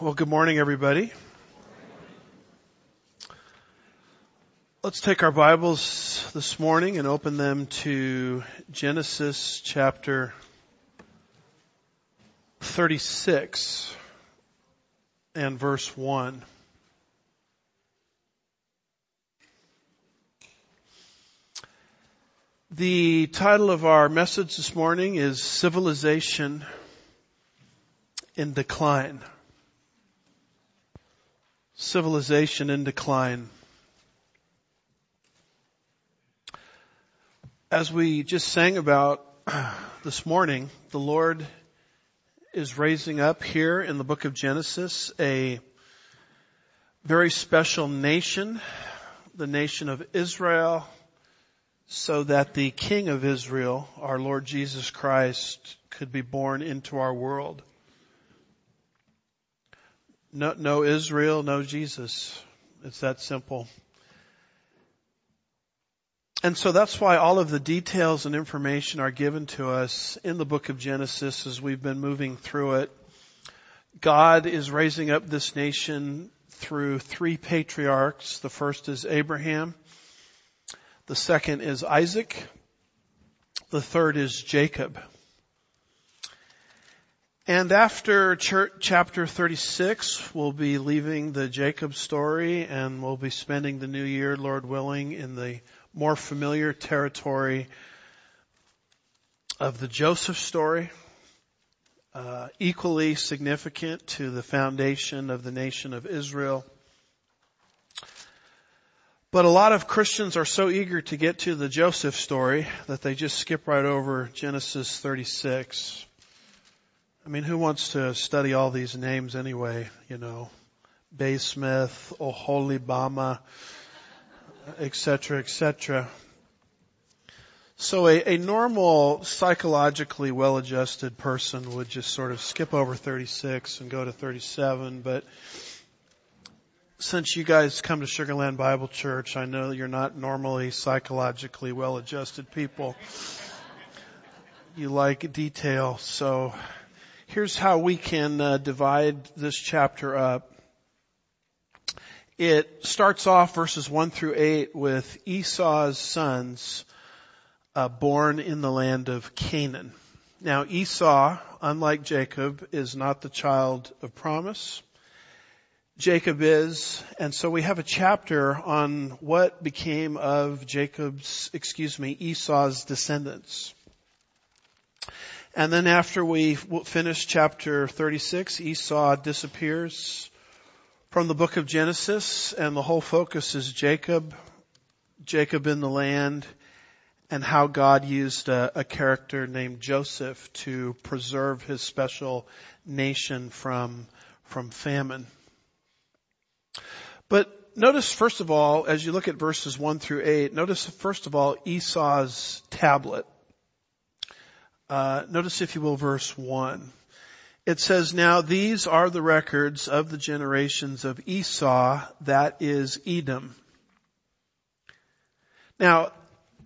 Well, good morning, everybody. Let's take our Bibles this morning and open them to Genesis chapter 36 and verse 1. The title of our message this morning is Civilization in Decline civilization in decline. As we just sang about this morning, the Lord is raising up here in the book of Genesis a very special nation, the nation of Israel, so that the King of Israel, our Lord Jesus Christ, could be born into our world. No, no Israel, no Jesus. It's that simple. And so that's why all of the details and information are given to us in the book of Genesis as we've been moving through it. God is raising up this nation through three patriarchs. The first is Abraham. The second is Isaac. The third is Jacob. And after chapter 36, we'll be leaving the Jacob story and we'll be spending the new year, Lord willing, in the more familiar territory of the Joseph story, uh, equally significant to the foundation of the nation of Israel. But a lot of Christians are so eager to get to the Joseph story that they just skip right over Genesis 36. I mean, who wants to study all these names anyway? You know, Basemath, Oholibama, etc., etc. So a, a normal, psychologically well-adjusted person would just sort of skip over 36 and go to 37, but since you guys come to Sugar Land Bible Church, I know you're not normally psychologically well-adjusted people. You like detail, so Here's how we can uh, divide this chapter up. It starts off verses 1 through 8 with Esau's sons uh, born in the land of Canaan. Now Esau, unlike Jacob, is not the child of promise. Jacob is, and so we have a chapter on what became of Jacob's, excuse me, Esau's descendants. And then after we finish chapter 36, Esau disappears from the book of Genesis and the whole focus is Jacob, Jacob in the land and how God used a, a character named Joseph to preserve his special nation from, from famine. But notice first of all, as you look at verses 1 through 8, notice first of all Esau's tablet. Uh, notice if you will verse 1. It says, now these are the records of the generations of Esau, that is Edom. Now,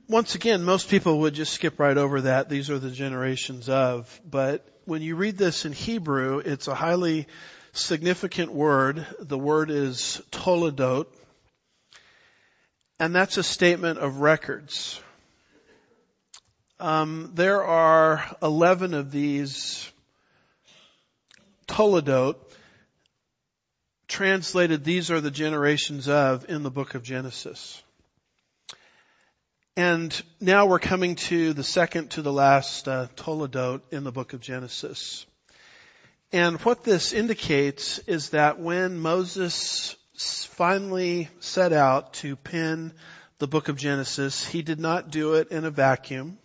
once again, most people would just skip right over that. These are the generations of. But when you read this in Hebrew, it's a highly significant word. The word is toledot. And that's a statement of records. Um, there are 11 of these Toledot translated, these are the generations of in the book of Genesis. And now we're coming to the second to the last uh, Toledot in the book of Genesis. And what this indicates is that when Moses finally set out to pen the book of Genesis, he did not do it in a vacuum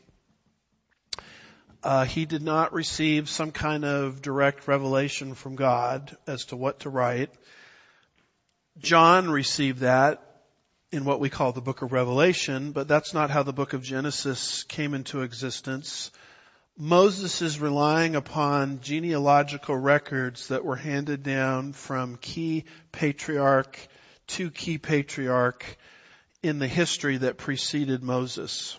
uh, he did not receive some kind of direct revelation from God as to what to write. John received that in what we call the book of Revelation, but that's not how the book of Genesis came into existence. Moses is relying upon genealogical records that were handed down from key patriarch to key patriarch in the history that preceded Moses.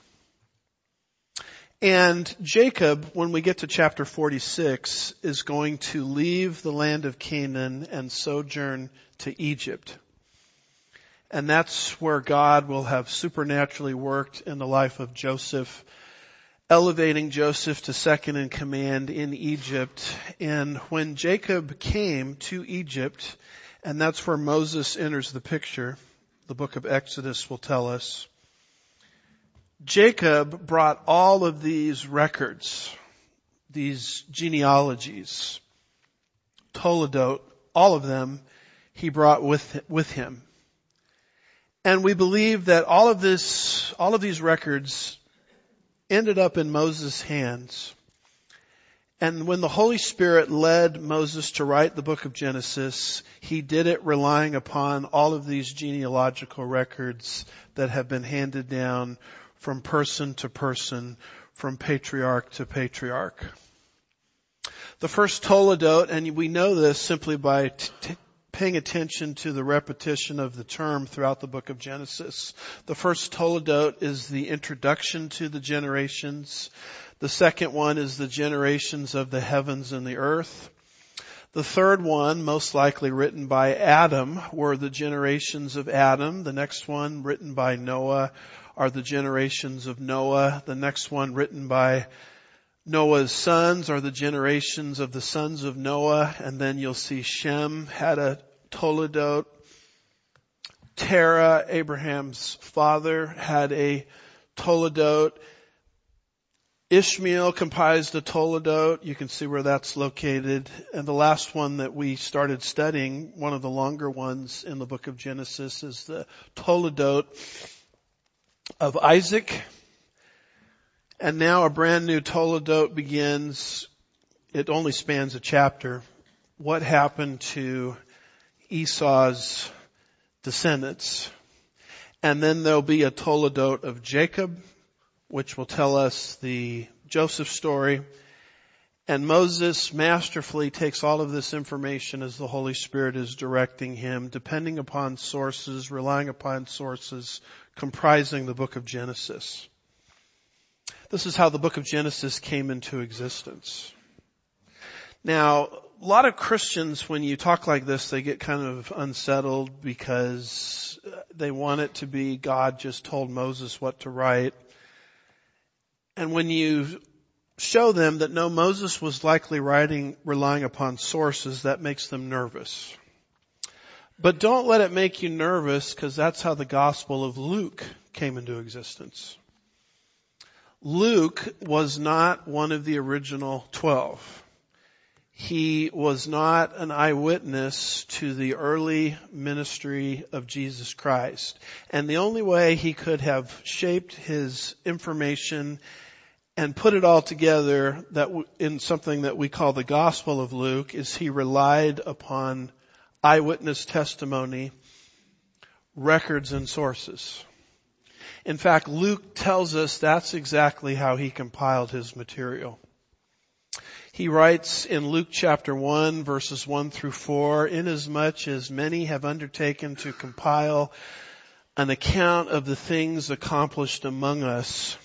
And Jacob, when we get to chapter 46, is going to leave the land of Canaan and sojourn to Egypt. And that's where God will have supernaturally worked in the life of Joseph, elevating Joseph to second in command in Egypt. And when Jacob came to Egypt, and that's where Moses enters the picture, the book of Exodus will tell us, Jacob brought all of these records, these genealogies, Toledot, all of them he brought with, with him. And we believe that all of this, all of these records ended up in Moses' hands. And when the Holy Spirit led Moses to write the book of Genesis, he did it relying upon all of these genealogical records that have been handed down from person to person, from patriarch to patriarch. The first Toledot, and we know this simply by t- paying attention to the repetition of the term throughout the book of Genesis. The first Toledot is the introduction to the generations. The second one is the generations of the heavens and the earth. The third one, most likely written by Adam, were the generations of Adam. The next one, written by Noah, are the generations of Noah. The next one written by Noah's sons are the generations of the sons of Noah. And then you'll see Shem had a Toledot. Terah, Abraham's father, had a Toledot. Ishmael comprised a Toledot. You can see where that's located. And the last one that we started studying, one of the longer ones in the book of Genesis, is the Toledot of Isaac. And now a brand new Toledot begins. It only spans a chapter. What happened to Esau's descendants? And then there'll be a Toledot of Jacob, which will tell us the Joseph story. And Moses masterfully takes all of this information as the Holy Spirit is directing him, depending upon sources, relying upon sources, comprising the book of Genesis. This is how the book of Genesis came into existence. Now, a lot of Christians, when you talk like this, they get kind of unsettled because they want it to be God just told Moses what to write. And when you show them that no, Moses was likely writing, relying upon sources, that makes them nervous. But don't let it make you nervous because that's how the Gospel of Luke came into existence. Luke was not one of the original twelve. He was not an eyewitness to the early ministry of Jesus Christ. And the only way he could have shaped his information and put it all together that in something that we call the Gospel of Luke is he relied upon eyewitness testimony, records and sources. In fact, Luke tells us that's exactly how he compiled his material. He writes in Luke chapter 1 verses 1 through 4, inasmuch as many have undertaken to compile an account of the things accomplished among us,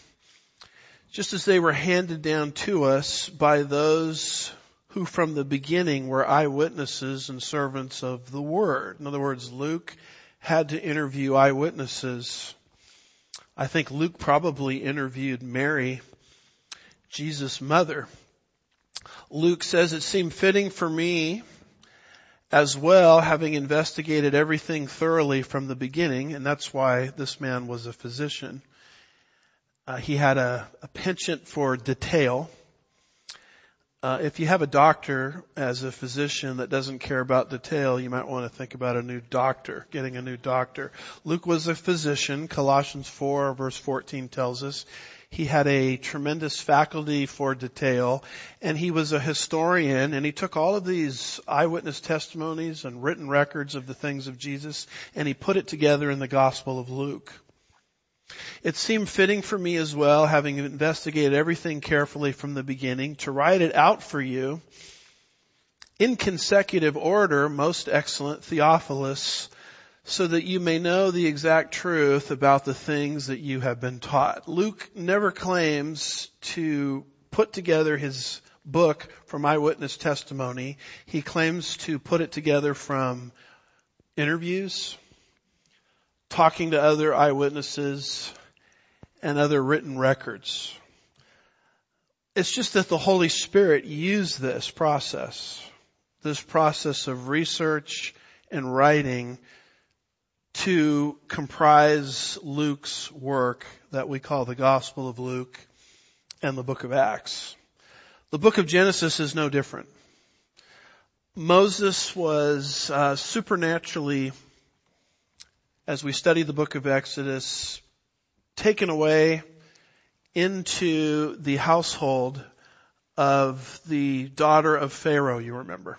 just as they were handed down to us by those who from the beginning were eyewitnesses and servants of the word. In other words, Luke had to interview eyewitnesses. I think Luke probably interviewed Mary, Jesus' mother. Luke says it seemed fitting for me as well, having investigated everything thoroughly from the beginning, and that's why this man was a physician. Uh, he had a, a penchant for detail. Uh, if you have a doctor as a physician that doesn't care about detail, you might want to think about a new doctor, getting a new doctor. Luke was a physician. Colossians 4 verse 14 tells us he had a tremendous faculty for detail and he was a historian and he took all of these eyewitness testimonies and written records of the things of Jesus and he put it together in the Gospel of Luke. It seemed fitting for me as well, having investigated everything carefully from the beginning, to write it out for you in consecutive order, most excellent Theophilus, so that you may know the exact truth about the things that you have been taught. Luke never claims to put together his book from eyewitness testimony. He claims to put it together from interviews, talking to other eyewitnesses, and other written records. It's just that the Holy Spirit used this process, this process of research and writing to comprise Luke's work that we call the Gospel of Luke and the book of Acts. The book of Genesis is no different. Moses was uh, supernaturally, as we study the book of Exodus, taken away into the household of the daughter of Pharaoh, you remember,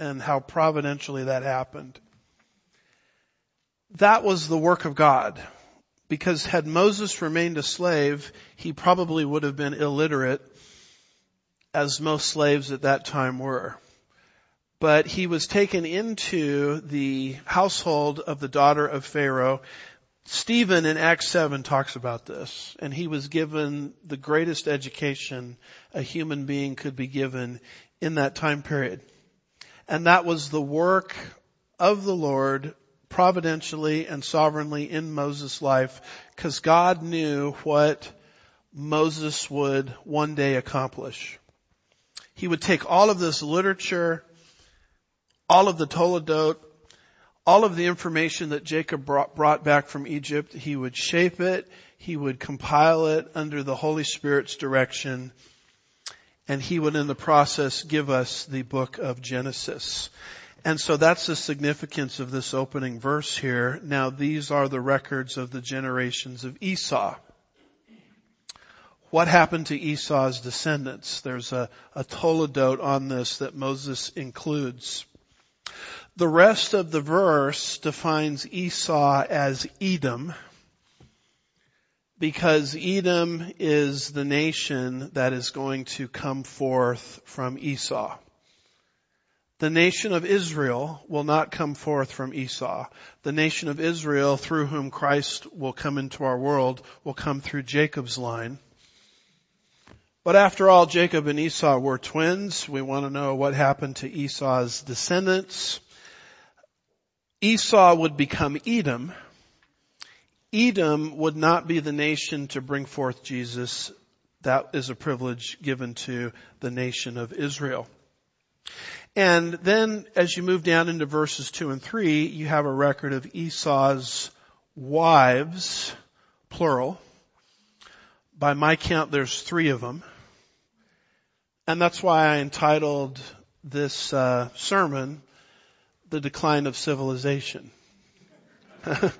and how providentially that happened. That was the work of God. Because had Moses remained a slave, he probably would have been illiterate, as most slaves at that time were but he was taken into the household of the daughter of Pharaoh. Stephen in Acts 7 talks about this, and he was given the greatest education a human being could be given in that time period. And that was the work of the Lord providentially and sovereignly in Moses' life because God knew what Moses would one day accomplish. He would take all of this literature all of the Toledot, all of the information that Jacob brought, brought back from Egypt, he would shape it, he would compile it under the Holy Spirit's direction, and he would in the process give us the book of Genesis. And so that's the significance of this opening verse here. Now these are the records of the generations of Esau. What happened to Esau's descendants? There's a, a toledot on this that Moses includes. The rest of the verse defines Esau as Edom because Edom is the nation that is going to come forth from Esau. The nation of Israel will not come forth from Esau. The nation of Israel through whom Christ will come into our world will come through Jacob's line. But after all, Jacob and Esau were twins. We want to know what happened to Esau's descendants. Esau would become Edom. Edom would not be the nation to bring forth Jesus. That is a privilege given to the nation of Israel. And then as you move down into verses two and three, you have a record of Esau's wives, plural. By my count, there's three of them. And that's why I entitled this uh, sermon, the decline of civilization.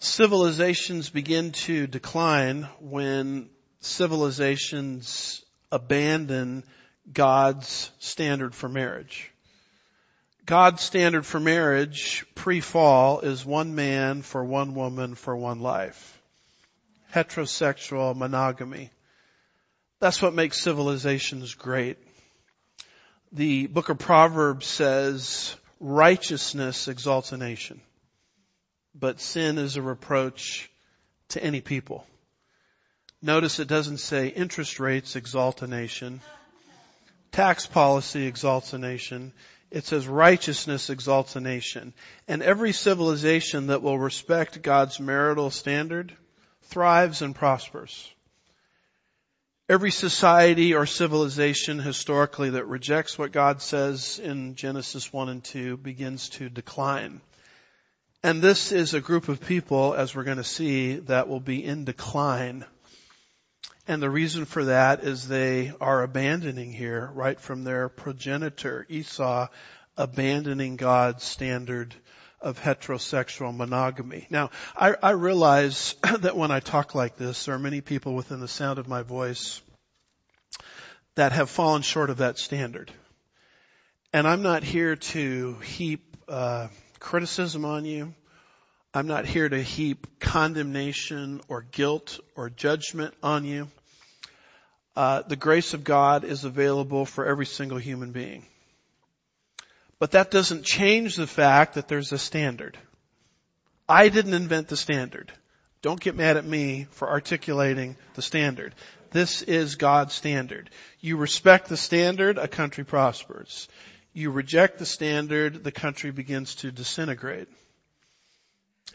Civilizations begin to decline when civilizations abandon God's standard for marriage. God's standard for marriage pre-fall is one man for one woman for one life. Heterosexual monogamy. That's what makes civilizations great. The book of Proverbs says, righteousness exalts a nation, but sin is a reproach to any people. Notice it doesn't say interest rates exalt a nation, tax policy exalts a nation. It says righteousness exalts a nation. And every civilization that will respect God's marital standard thrives and prospers. Every society or civilization historically that rejects what God says in Genesis 1 and 2 begins to decline. And this is a group of people, as we're going to see, that will be in decline. And the reason for that is they are abandoning here, right from their progenitor, Esau, abandoning God's standard of heterosexual monogamy. Now, I, I realize that when I talk like this, there are many people within the sound of my voice that have fallen short of that standard. And I'm not here to heap uh, criticism on you. I'm not here to heap condemnation or guilt or judgment on you. Uh, the grace of God is available for every single human being. But that doesn't change the fact that there's a standard. I didn't invent the standard. Don't get mad at me for articulating the standard. This is God's standard. You respect the standard, a country prospers. You reject the standard, the country begins to disintegrate.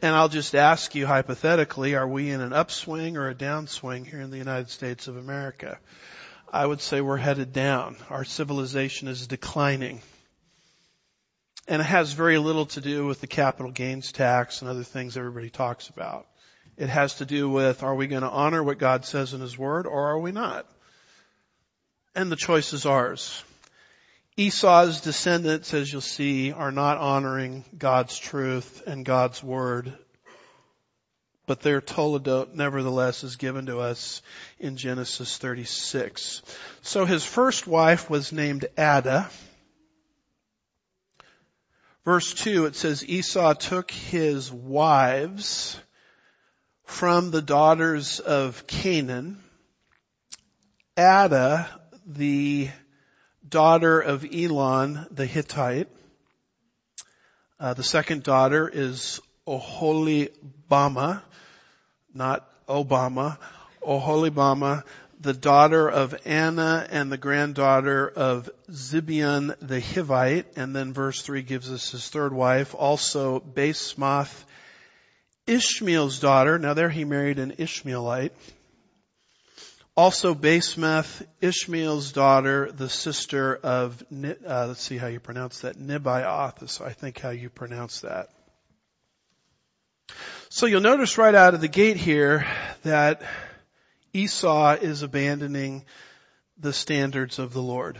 And I'll just ask you hypothetically, are we in an upswing or a downswing here in the United States of America? I would say we're headed down. Our civilization is declining. And it has very little to do with the capital gains tax and other things everybody talks about. It has to do with are we going to honor what God says in His Word or are we not? And the choice is ours. Esau's descendants, as you'll see, are not honoring God's truth and God's Word but their toledot nevertheless is given to us in Genesis 36. So his first wife was named Adah. Verse 2, it says Esau took his wives from the daughters of Canaan. Adah, the daughter of Elon the Hittite. Uh, the second daughter is Oholibama not Obama, Oholibama, the daughter of Anah and the granddaughter of Zibeon the Hivite. And then verse 3 gives us his third wife, also Basemath, Ishmael's daughter. Now there he married an Ishmaelite. Also Basemath, Ishmael's daughter, the sister of, uh, let's see how you pronounce that, Nebaioth is I think how you pronounce that. So you'll notice right out of the gate here that Esau is abandoning the standards of the Lord.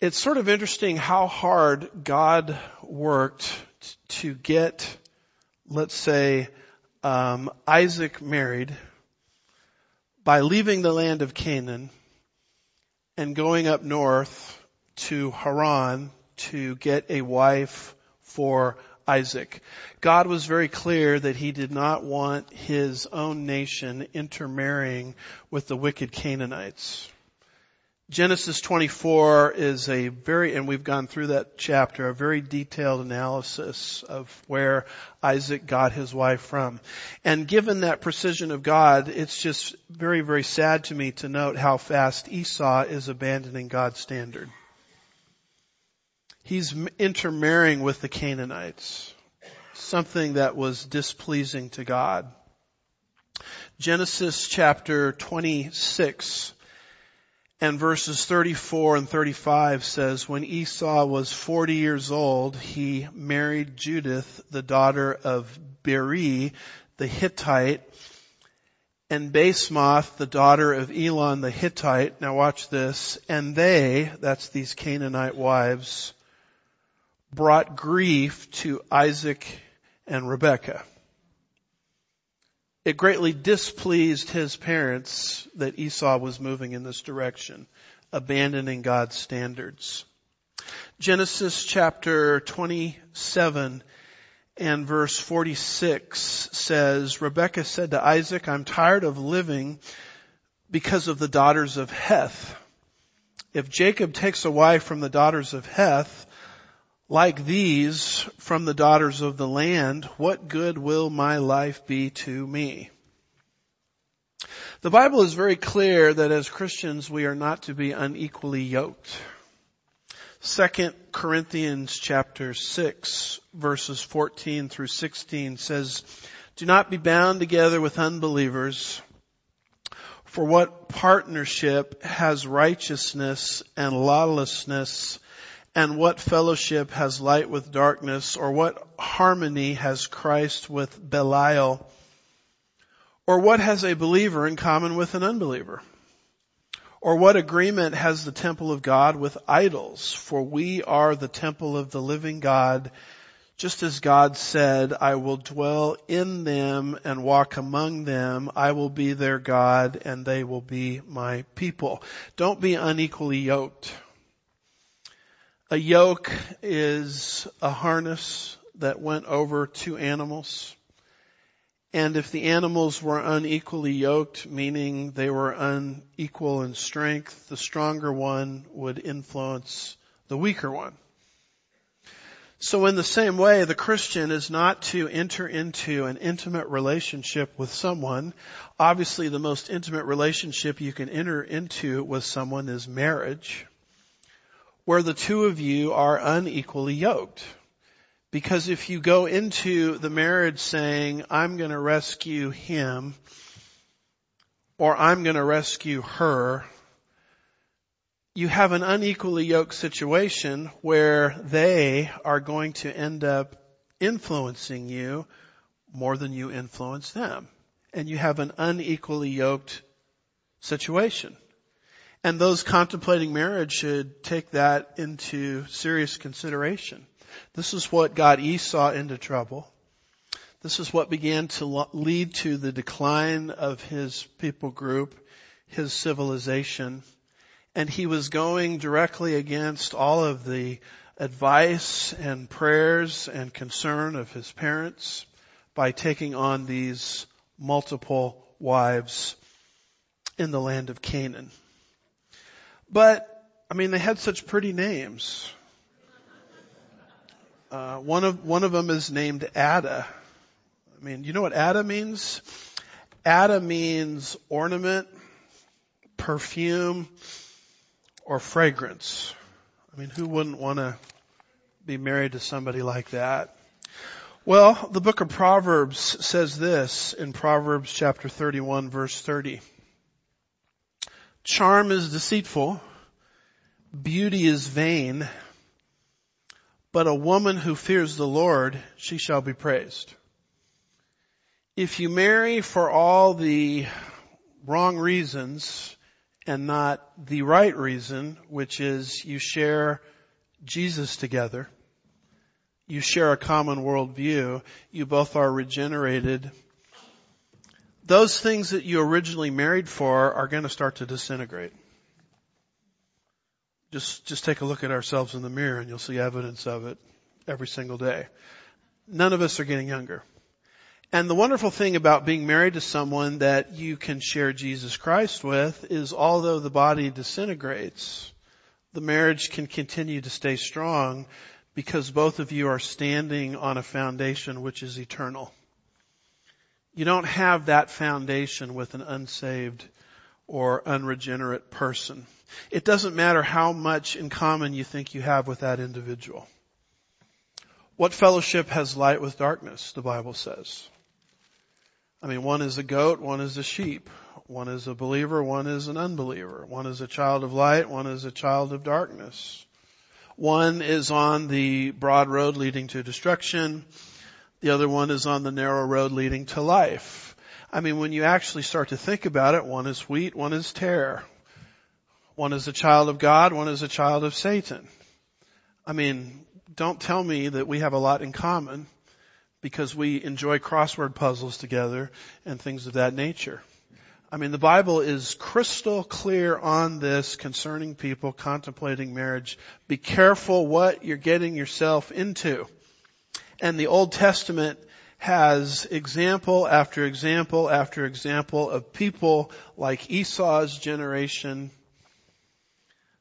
It's sort of interesting how hard God worked to get, let's say, um, Isaac married by leaving the land of Canaan and going up north to Haran to get a wife for Isaac. God was very clear that he did not want his own nation intermarrying with the wicked Canaanites. Genesis 24 is a very, and we've gone through that chapter, a very detailed analysis of where Isaac got his wife from. And given that precision of God, it's just very, very sad to me to note how fast Esau is abandoning God's standard he's intermarrying with the Canaanites, something that was displeasing to God. Genesis chapter 26 and verses 34 and 35 says, when Esau was 40 years old, he married Judith, the daughter of Beeri, the Hittite, and Basemath, the daughter of Elon the Hittite. Now watch this. And they, that's these Canaanite wives, brought grief to Isaac and Rebekah. It greatly displeased his parents that Esau was moving in this direction, abandoning God's standards. Genesis chapter 27 and verse 46 says, Rebekah said to Isaac, I'm tired of living because of the daughters of Heth. If Jacob takes a wife from the daughters of Heth, like these from the daughters of the land, what good will my life be to me? The Bible is very clear that as Christians we are not to be unequally yoked. Second Corinthians chapter 6 verses 14 through 16 says, do not be bound together with unbelievers, for what partnership has righteousness and lawlessness and what fellowship has light with darkness, or what harmony has Christ with Belial? Or what has a believer in common with an unbeliever? Or what agreement has the temple of God with idols? For we are the temple of the living God, just as God said, I will dwell in them and walk among them. I will be their God and they will be my people. Don't be unequally yoked. A yoke is a harness that went over two animals. And if the animals were unequally yoked, meaning they were unequal in strength, the stronger one would influence the weaker one. So in the same way, the Christian is not to enter into an intimate relationship with someone. Obviously the most intimate relationship you can enter into with someone is marriage, where the two of you are unequally yoked. Because if you go into the marriage saying, I'm gonna rescue him, or I'm gonna rescue her, you have an unequally yoked situation where they are going to end up influencing you more than you influence them. And you have an unequally yoked situation. And those contemplating marriage should take that into serious consideration. This is what got Esau into trouble. This is what began to lead to the decline of his people group, his civilization, and he was going directly against all of the advice and prayers and concern of his parents by taking on these multiple wives in the land of Canaan. But, I mean, they had such pretty names. Uh, one of one of them is named Adah. I mean, you know what Adah means? Adah means ornament, perfume, or fragrance. I mean, who wouldn't want to be married to somebody like that? Well, the book of Proverbs says this in Proverbs chapter 31 verse 30. Charm is deceitful, beauty is vain, but a woman who fears the Lord, she shall be praised. If you marry for all the wrong reasons and not the right reason, which is you share Jesus together, you share a common worldview, you both are regenerated, those things that you originally married for are going to start to disintegrate. Just, just take a look at ourselves in the mirror and you'll see evidence of it every single day. None of us are getting younger. And the wonderful thing about being married to someone that you can share Jesus Christ with is although the body disintegrates, the marriage can continue to stay strong because both of you are standing on a foundation which is eternal. You don't have that foundation with an unsaved or unregenerate person. It doesn't matter how much in common you think you have with that individual. What fellowship has light with darkness, the Bible says? I mean, one is a goat, one is a sheep. One is a believer, one is an unbeliever. One is a child of light, one is a child of darkness. One is on the broad road leading to destruction. The other one is on the narrow road leading to life. I mean, when you actually start to think about it, one is wheat, one is tare. One is a child of God, one is a child of Satan. I mean, don't tell me that we have a lot in common because we enjoy crossword puzzles together and things of that nature. I mean, the Bible is crystal clear on this concerning people contemplating marriage. Be careful what you're getting yourself into. And the Old Testament has example after example after example of people like Esau's generation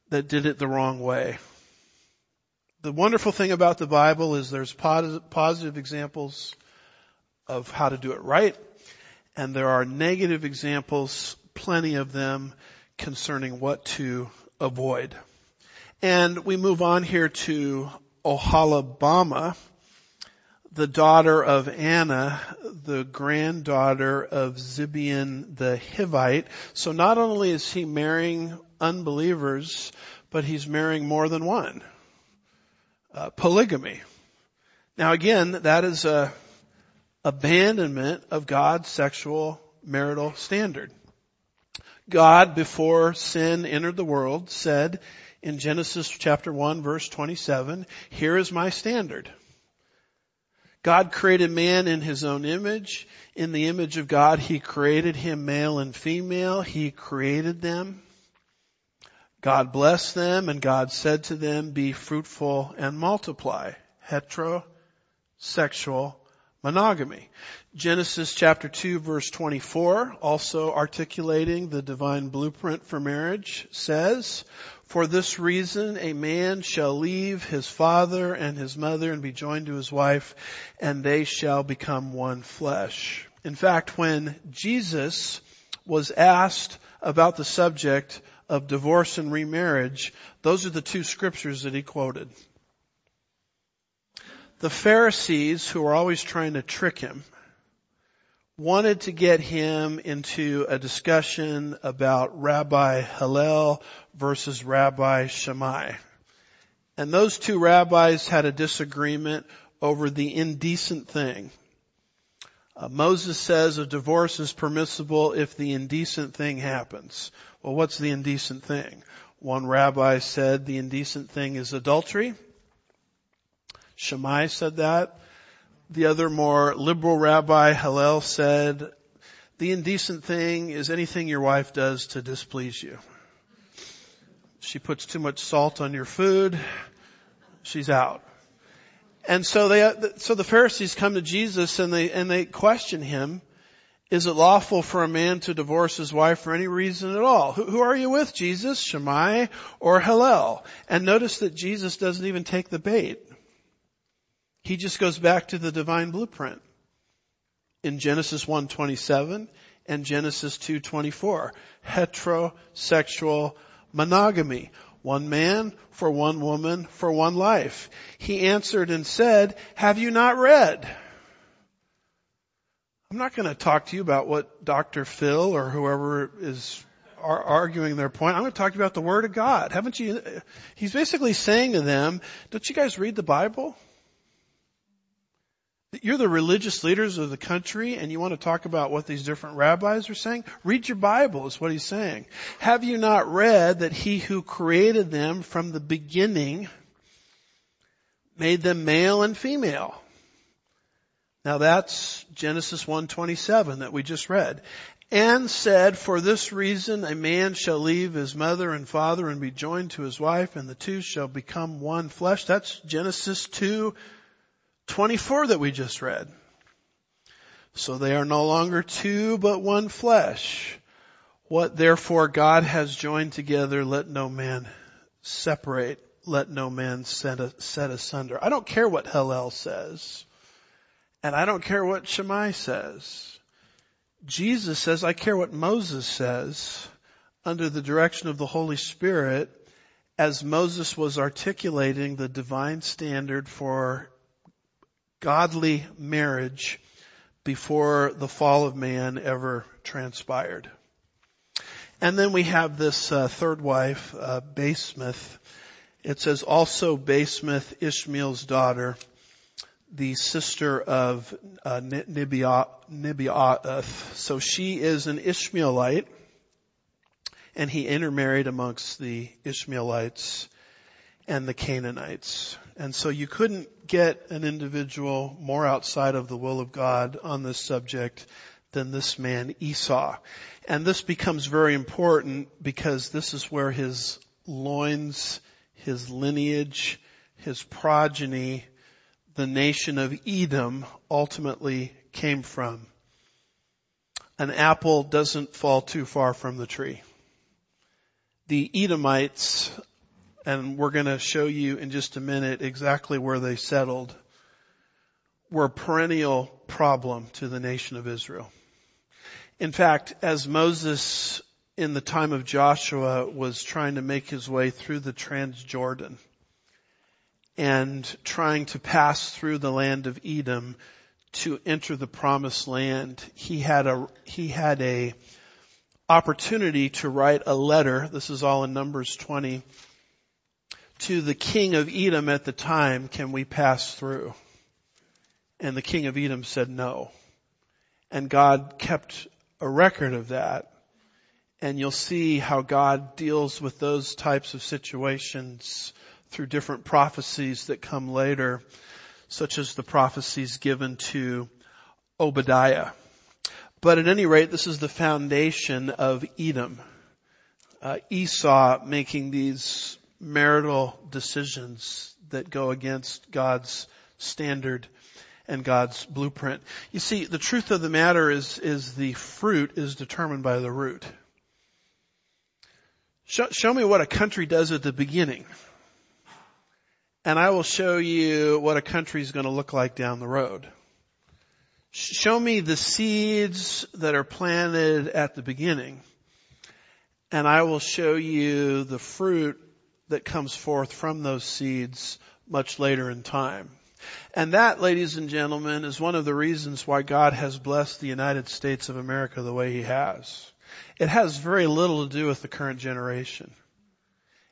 that did it the wrong way. The wonderful thing about the Bible is there's positive examples of how to do it right, and there are negative examples, plenty of them, concerning what to avoid. And we move on here to Oholibamah, the daughter of Anah, the granddaughter of Zibeon the Hivite. So not only is he marrying unbelievers, but he's marrying more than one. Uh, polygamy. Now again, that is a abandonment of God's sexual marital standard. God, before sin entered the world, said in Genesis chapter 1 verse 27, here is my standard. God created man in his own image. In the image of God, he created him male and female. He created them. God blessed them and God said to them, be fruitful and multiply. Heterosexual monogamy. Genesis chapter 2 verse 24, also articulating the divine blueprint for marriage, says, For this reason a man shall leave his father and his mother and be joined to his wife, and they shall become one flesh. In fact, when Jesus was asked about the subject of divorce and remarriage, those are the two scriptures that he quoted. The Pharisees, who were always trying to trick him, wanted to get him into a discussion about Rabbi Hillel versus Rabbi Shammai. And those two rabbis had a disagreement over the indecent thing. Uh, Moses says a divorce is permissible if the indecent thing happens. Well, what's the indecent thing? One rabbi said the indecent thing is adultery. Shammai said that. The other more liberal rabbi, Hillel, said, the indecent thing is anything your wife does to displease you. She puts too much salt on your food, she's out. And so they, so the Pharisees come to Jesus and they, and they question him, is it lawful for a man to divorce his wife for any reason at all? Who, who are you with, Jesus? Shammai or Hillel? And notice that Jesus doesn't even take the bait. He just goes back to the divine blueprint in Genesis 1:27 and Genesis 2:24. Heterosexual monogamy. One man for one woman for one life. He answered and said, have you not read? I'm not going to talk to you about what Dr. Phil or whoever is arguing their point. I'm going to talk to you about the Word of God. Haven't you? He's basically saying to them, don't you guys read the Bible? You're the religious leaders of the country and you want to talk about what these different rabbis are saying? Read your Bible is what he's saying. Have you not read that he who created them from the beginning made them male and female? Now that's Genesis 1:27 that we just read. And said, for this reason a man shall leave his mother and father and be joined to his wife and the two shall become one flesh. That's Genesis 2 24 that we just read. So they are no longer two, but one flesh. What therefore God has joined together, let no man separate, let no man set, set asunder. I don't care what Hillel says, and I don't care what Shammai says. Jesus says, I care what Moses says under the direction of the Holy Spirit as Moses was articulating the divine standard for godly marriage before the fall of man ever transpired. And then we have this uh, third wife, uh, Basemath. It says also Basemath, Ishmael's daughter, the sister of uh. So she is an Ishmaelite, and he intermarried amongst the Ishmaelites and the Canaanites. And so you couldn't get an individual more outside of the will of God on this subject than this man Esau. And this becomes very important because this is where his loins, his lineage, his progeny, the nation of Edom ultimately came from. An apple doesn't fall too far from the tree. The Edomites and we're going to show you in just a minute exactly where they settled, were a perennial problem to the nation of Israel. In fact, as Moses in the time of Joshua was trying to make his way through the Transjordan and trying to pass through the land of Edom to enter the promised land, he had a, he had a opportunity to write a letter. This is all in Numbers 20 to the king of Edom at the time, can we pass through? And the king of Edom said no. And God kept a record of that. And you'll see how God deals with those types of situations through different prophecies that come later, such as the prophecies given to Obadiah. But at any rate, this is the foundation of Edom. Uh, Esau making these marital decisions that go against God's standard and God's blueprint. You see, the truth of the matter is, is the fruit is determined by the root. Show, show me what a country does at the beginning. And I will show you what a country is going to look like down the road. Show me the seeds that are planted at the beginning. And I will show you the fruit that comes forth from those seeds much later in time. And that, ladies and gentlemen, is one of the reasons why God has blessed the United States of America the way He has. It has very little to do with the current generation.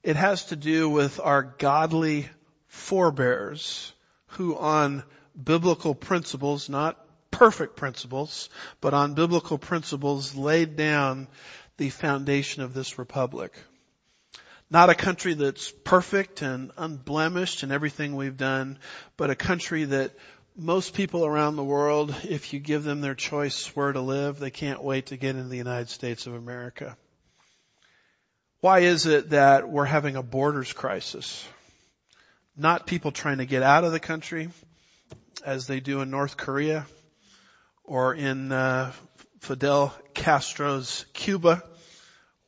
It has to do with our godly forebears who on biblical principles, not perfect principles, but on biblical principles laid down the foundation of this republic. Not a country that's perfect and unblemished in everything we've done, but a country that most people around the world, if you give them their choice where to live, they can't wait to get into the United States of America. Why is it that we're having a borders crisis? Not people trying to get out of the country, as they do in North Korea or in uh, Fidel Castro's Cuba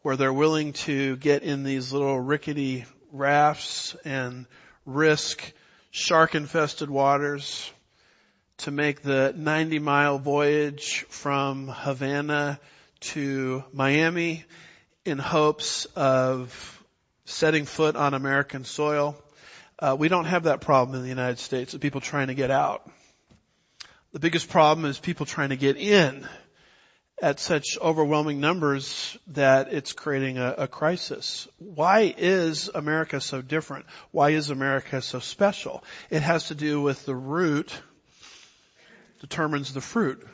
where they're willing to get in these little rickety rafts and risk shark infested waters to make the 90 mile voyage from Havana to Miami in hopes of setting foot on American soil. Uh, we don't have that problem in the United States of people trying to get out. The biggest problem is people trying to get in at such overwhelming numbers that it's creating a, a, crisis. Why is America so different? Why is America so special? It has to do with the root determines the fruit.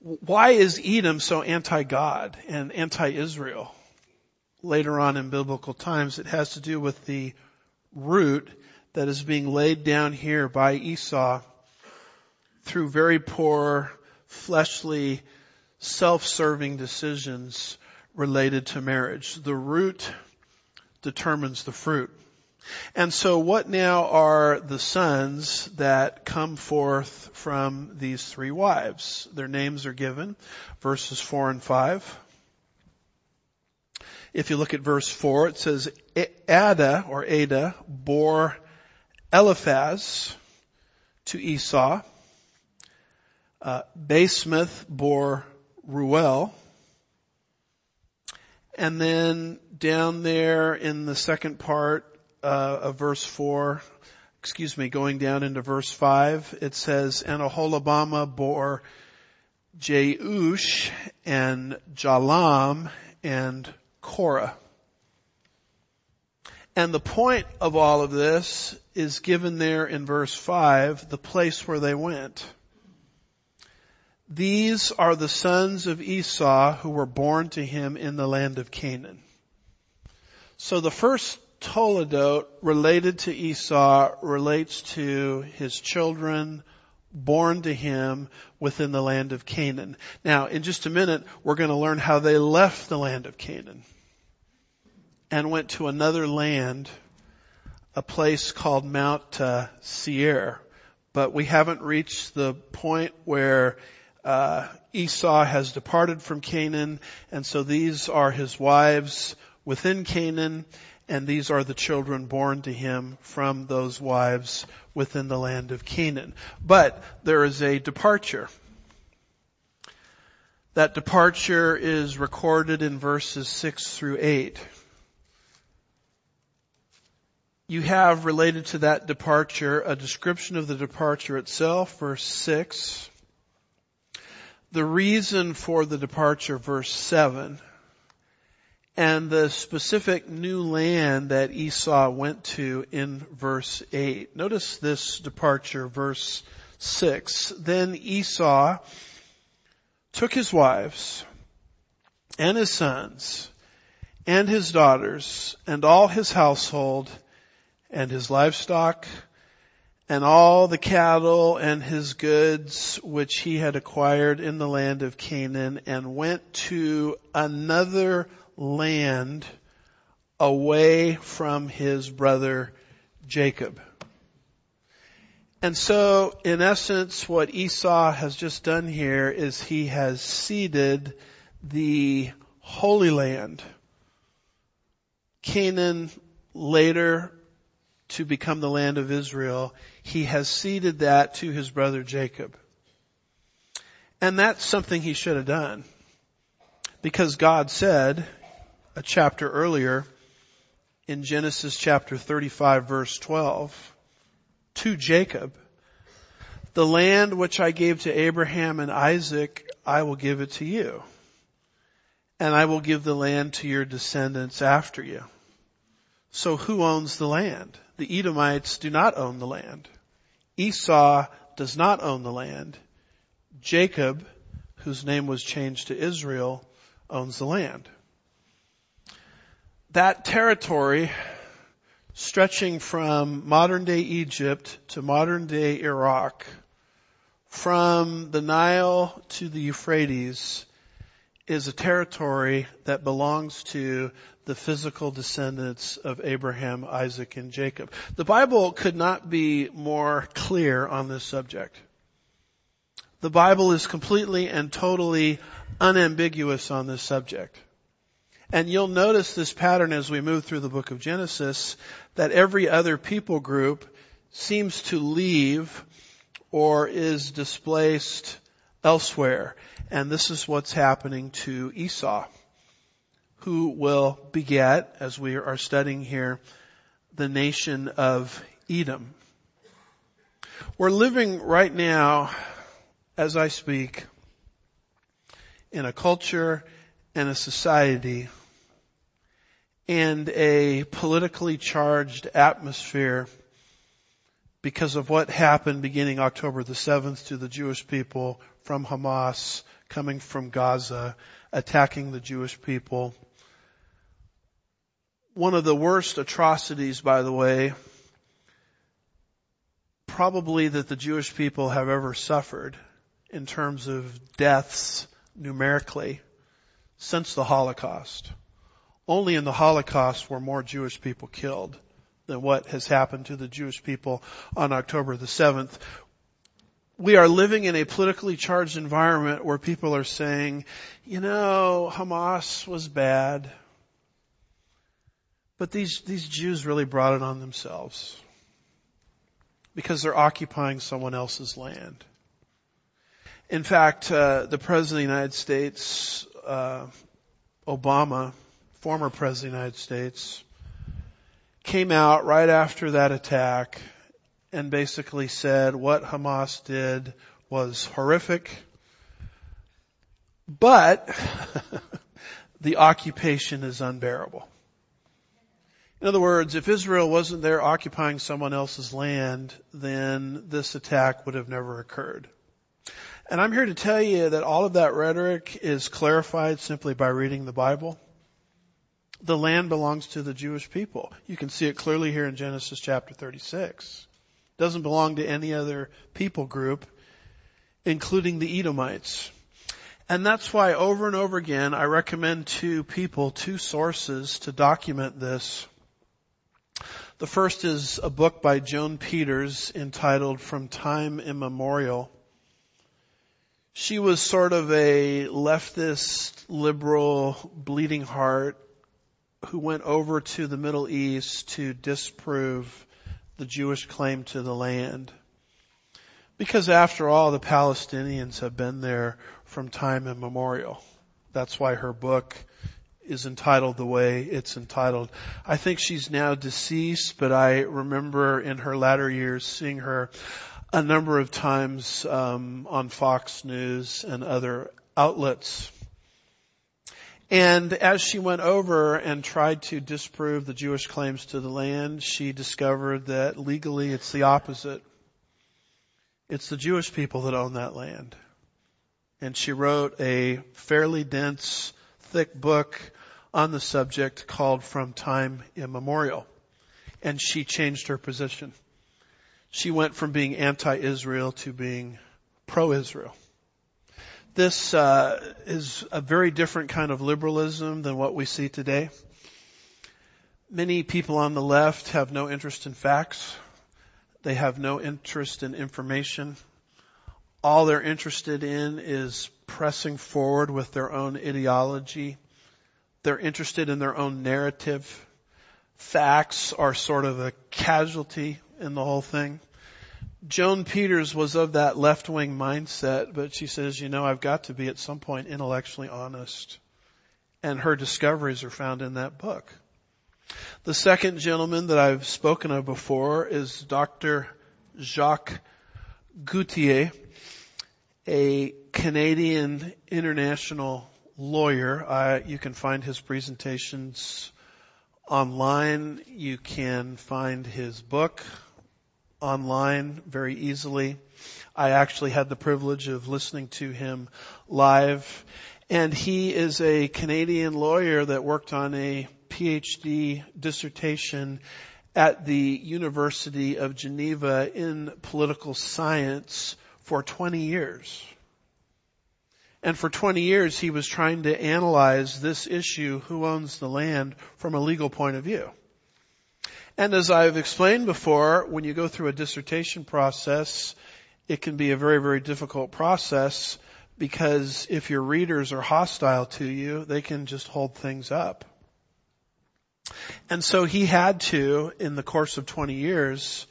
Why is Edom so anti-God and anti-Israel? Later on in biblical times, it has to do with the root that is being laid down here by Esau through very poor fleshly, self-serving decisions related to marriage. The root determines the fruit. And so what now are the sons that come forth from these three wives? Their names are given, verses four and five. If you look at verse four, it says, Adah or Adah bore Eliphaz to Esau uh, Basemath bore Reuel. And then down there in the second part uh, of verse 4, excuse me, going down into verse 5, it says, And Oholibamah bore Jeush and Jalam and Korah. And the point of all of this is given there in verse 5, the place where they went. These are the sons of Esau who were born to him in the land of Canaan. So the first Toledot related to Esau relates to his children born to him within the land of Canaan. Now, in just a minute, we're going to learn how they left the land of Canaan and went to another land, a place called Mount uh, Seir. But we haven't reached the point where uh, Esau has departed from Canaan, and so these are his wives within Canaan, and these are the children born to him from those wives within the land of Canaan. But there is a departure. That departure is recorded in verses 6 through 8. You have related to that departure a description of the departure itself, verse 6, the reason for the departure, verse 7, and the specific new land that Esau went to in verse 8. Notice this departure, verse 6. Then Esau took his wives and his sons and his daughters and all his household and his livestock and all the cattle and his goods which he had acquired in the land of Canaan and went to another land away from his brother Jacob. And so, in essence, what Esau has just done here is he has ceded the Holy Land. Canaan later to become the land of Israel, he has ceded that to his brother Jacob. And that's something he should have done. Because God said, a chapter earlier, in Genesis chapter 35 verse 12, to Jacob, the land which I gave to Abraham and Isaac, I will give it to you. And I will give the land to your descendants after you. So who owns the land? The Edomites do not own the land. Esau does not own the land. Jacob, whose name was changed to Israel, owns the land. That territory stretching from modern day Egypt to modern day Iraq, from the Nile to the Euphrates, is a territory that belongs to the physical descendants of Abraham, Isaac, and Jacob. The Bible could not be more clear on this subject. The Bible is completely and totally unambiguous on this subject. And you'll notice this pattern as we move through the book of Genesis that every other people group seems to leave or is displaced elsewhere. And this is what's happening to Esau, who will beget, as we are studying here, the nation of Edom. We're living right now, as I speak, in a culture and a society and a politically charged atmosphere because of what happened beginning October the 7th to the Jewish people from Hamas coming from Gaza, attacking the Jewish people. One of the worst atrocities, by the way, probably that the Jewish people have ever suffered in terms of deaths numerically since the Holocaust. Only in the Holocaust were more Jewish people killed than what has happened to the Jewish people on October the 7th. We are living in a politically charged environment where people are saying, you know, Hamas was bad, but these, these Jews really brought it on themselves because they're occupying someone else's land. In fact, uh, the President of the United States, uh, Obama, former President of the United States, came out right after that attack and basically said what Hamas did was horrific, but the occupation is unbearable. In other words, if Israel wasn't there occupying someone else's land, then this attack would have never occurred. And I'm here to tell you that all of that rhetoric is clarified simply by reading the Bible the land belongs to the Jewish people. You can see it clearly here in Genesis chapter 36. It doesn't belong to any other people group, including the Edomites. And that's why over and over again I recommend to people two sources to document this. The first is a book by Joan Peters entitled From Time Immemorial. She was sort of a leftist, liberal, bleeding heart who went over to the Middle East to disprove the Jewish claim to the land. Because after all, the Palestinians have been there from time immemorial. That's why her book is entitled the way it's entitled. I think she's now deceased, but I remember in her latter years seeing her a number of times um, on Fox News and other outlets. And as she went over and tried to disprove the Jewish claims to the land, she discovered that legally it's the opposite. It's the Jewish people that own that land. And she wrote a fairly dense, thick book on the subject called From Time Immemorial. And she changed her position. She went from being anti-Israel to being pro-Israel. This uh, is a very different kind of liberalism than what we see today. Many people on the left have no interest in facts. They have no interest in information. All they're interested in is pressing forward with their own ideology. They're interested in their own narrative. Facts are sort of a casualty in the whole thing. Joan Peters was of that left-wing mindset, but she says, you know, I've got to be at some point intellectually honest. And her discoveries are found in that book. The second gentleman that I've spoken of before is Dr. Jacques Gauthier, a Canadian international lawyer. You can find his presentations online. You can find his book online very easily. I actually had the privilege of listening to him live. And he is a Canadian lawyer that worked on a PhD dissertation at the University of Geneva in political science for 20 years. And for 20 years he was trying to analyze this issue, who owns the land, from a legal point of view. And as I've explained before, when you go through a dissertation process, it can be a very, very difficult process because if your readers are hostile to you, they can just hold things up. And so he had to, in the course of 20 years,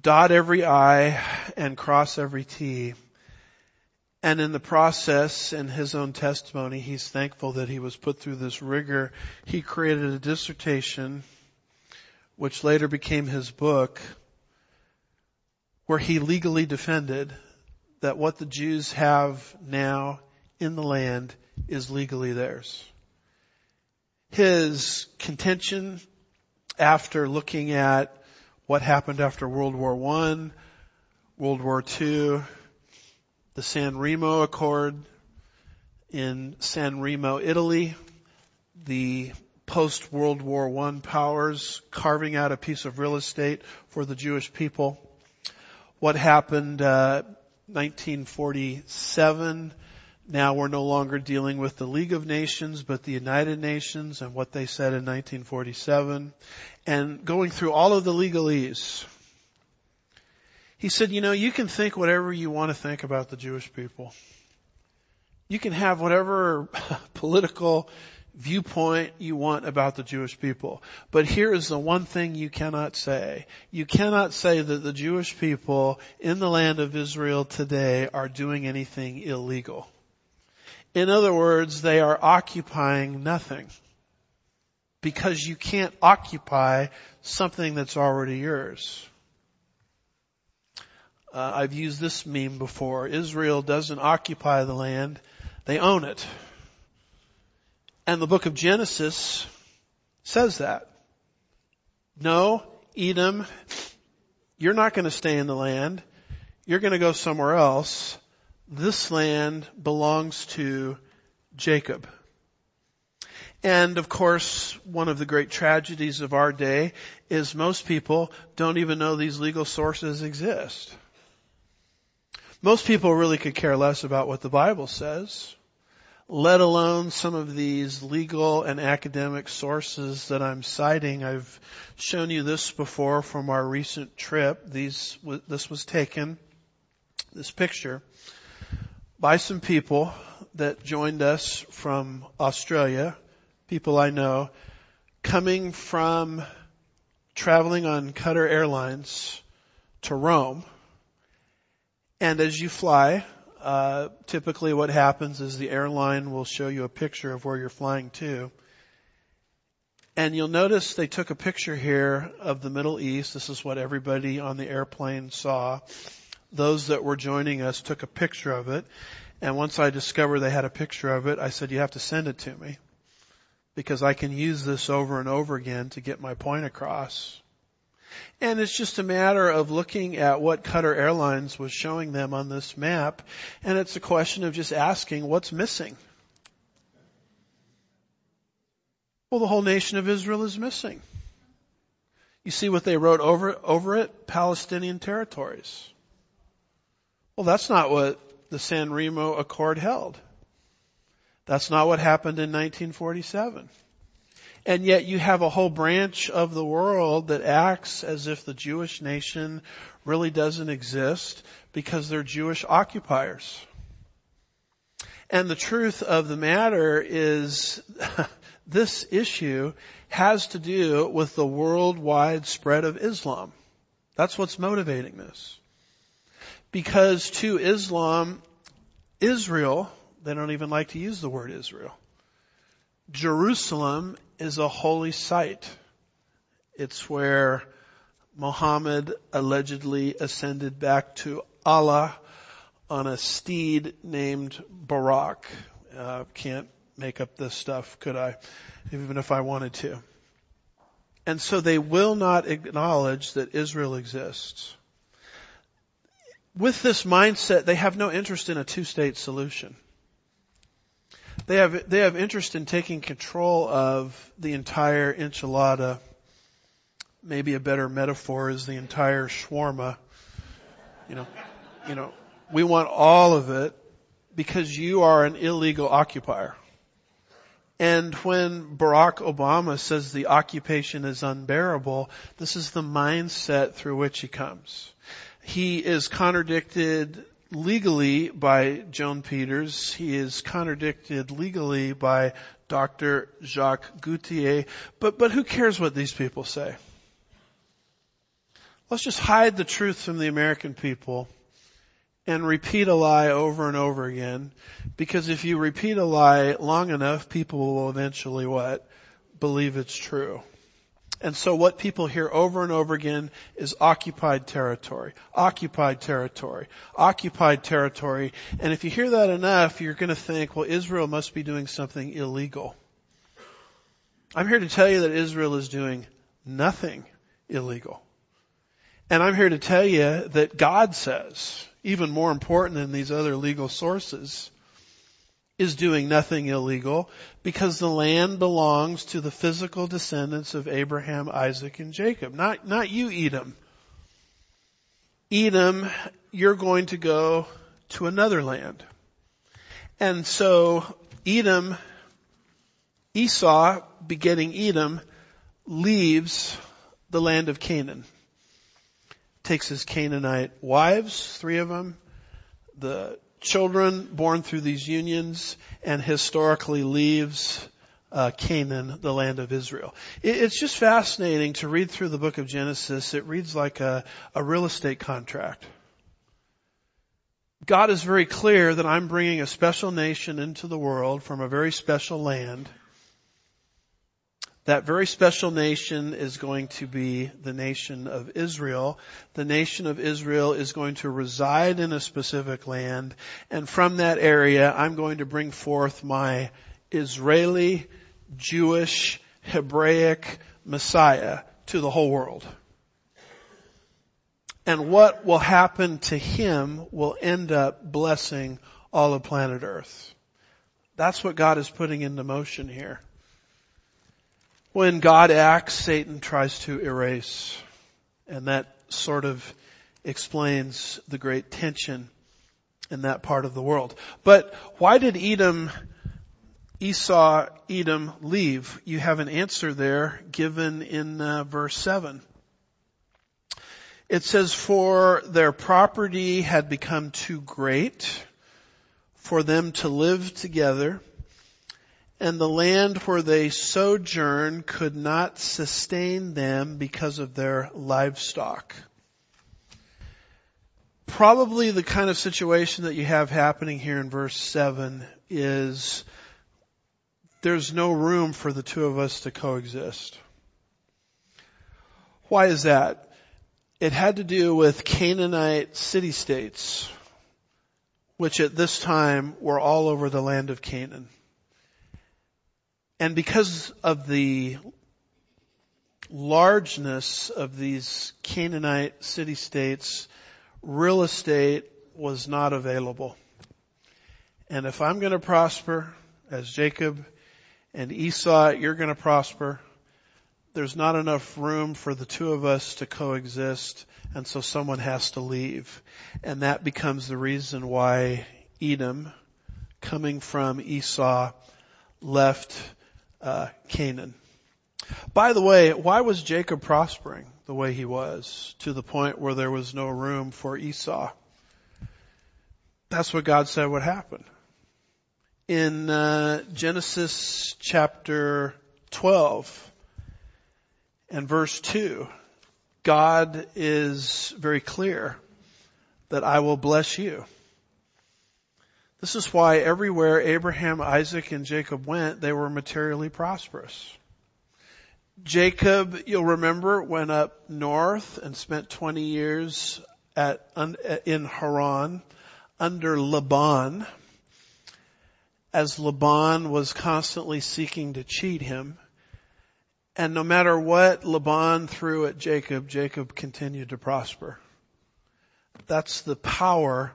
dot every I and cross every T. And in the process, in his own testimony, he's thankful that he was put through this rigor. He created a dissertation, which later became his book, where he legally defended that what the Jews have now in the land is legally theirs. His contention after looking at what happened after World War I, World War II, the San Remo Accord in San Remo, Italy, the post World War I powers carving out a piece of real estate for the Jewish people. What happened uh, 1947 now we're no longer dealing with the League of Nations, but the United Nations and what they said in 1947 and going through all of the legalese. He said, you know, you can think whatever you want to think about the Jewish people. You can have whatever political viewpoint you want about the Jewish people. But here is the one thing you cannot say. You cannot say that the Jewish people in the land of Israel today are doing anything illegal. In other words, they are occupying nothing. Because you can't occupy something that's already yours. Uh, I've used this meme before. Israel doesn't occupy the land, they own it. And the book of Genesis says that. No, Edom, you're not going to stay in the land. You're going to go somewhere else this land belongs to Jacob. And of course, one of the great tragedies of our day is most people don't even know these legal sources exist. Most people really could care less about what the Bible says, let alone some of these legal and academic sources that I'm citing. I've shown you this before from our recent trip. These, this was taken, this picture by some people that joined us from Australia, people I know, coming from traveling on Qatar Airlines to Rome. And as you fly, uh, typically what happens is the airline will show you a picture of where you're flying to. And you'll notice they took a picture here of the Middle East. This is what everybody on the airplane saw those that were joining us took a picture of it. And once I discovered they had a picture of it, I said, you have to send it to me because I can use this over and over again to get my point across. And it's just a matter of looking at what Qatar Airlines was showing them on this map. And it's a question of just asking what's missing. Well, the whole nation of Israel is missing. You see what they wrote over, over it? Palestinian territories. Well, that's not what the San Remo Accord held. That's not what happened in 1947. And yet you have a whole branch of the world that acts as if the Jewish nation really doesn't exist because they're Jewish occupiers. And the truth of the matter is this issue has to do with the worldwide spread of Islam. That's what's motivating this. Because to Islam, Israel, they don't even like to use the word Israel. Jerusalem is a holy site. It's where Muhammad allegedly ascended back to Allah on a steed named Barak. Uh, can't make up this stuff, could I? Even if I wanted to. And so they will not acknowledge that Israel exists. With this mindset, they have no interest in a two-state solution. They have, they have interest in taking control of the entire enchilada. Maybe a better metaphor is the entire shawarma. You know, you know, we want all of it because you are an illegal occupier. And when Barack Obama says the occupation is unbearable, this is the mindset through which he comes. He is contradicted legally by Joan Peters. He is contradicted legally by Dr. Jacques Gauthier. But, but who cares what these people say? Let's just hide the truth from the American people and repeat a lie over and over again. Because if you repeat a lie long enough, people will eventually what? Believe it's true. And so what people hear over and over again is occupied territory, occupied territory, occupied territory. And if you hear that enough, you're going to think, well, Israel must be doing something illegal. I'm here to tell you that Israel is doing nothing illegal. And I'm here to tell you that God says, even more important than these other legal sources, is doing nothing illegal because the land belongs to the physical descendants of Abraham, Isaac, and Jacob. Not, not you, Edom. Edom, you're going to go to another land. And so Edom, Esau, begetting Edom, leaves the land of Canaan. Takes his Canaanite wives, three of them, the children born through these unions and historically leaves uh, Canaan, the land of Israel. It, it's just fascinating to read through the book of Genesis. It reads like a, a real estate contract. God is very clear that I'm bringing a special nation into the world from a very special land that very special nation is going to be the nation of Israel. The nation of Israel is going to reside in a specific land, and from that area, I'm going to bring forth my Israeli, Jewish, Hebraic Messiah to the whole world. And what will happen to him will end up blessing all of planet earth. That's what God is putting into motion here. When God acts, Satan tries to erase. And that sort of explains the great tension in that part of the world. But why did Edom, Esau, Edom leave? You have an answer there given in uh, verse 7. It says, for their property had become too great for them to live together and the land where they sojourn could not sustain them because of their livestock. Probably the kind of situation that you have happening here in verse 7 is there's no room for the two of us to coexist. Why is that? It had to do with Canaanite city-states, which at this time were all over the land of Canaan. And because of the largeness of these Canaanite city-states, real estate was not available. And if I'm going to prosper as Jacob and Esau, you're going to prosper. There's not enough room for the two of us to coexist, and so someone has to leave. And that becomes the reason why Edom, coming from Esau, left uh, Canaan. By the way, why was Jacob prospering the way he was to the point where there was no room for Esau? That's what God said would happen. In uh, Genesis chapter 12 and verse 2, God is very clear that I will bless you. This is why everywhere Abraham, Isaac, and Jacob went, they were materially prosperous. Jacob, you'll remember, went up north and spent 20 years at, in Haran under Laban, as Laban was constantly seeking to cheat him. And no matter what Laban threw at Jacob, Jacob continued to prosper. That's the power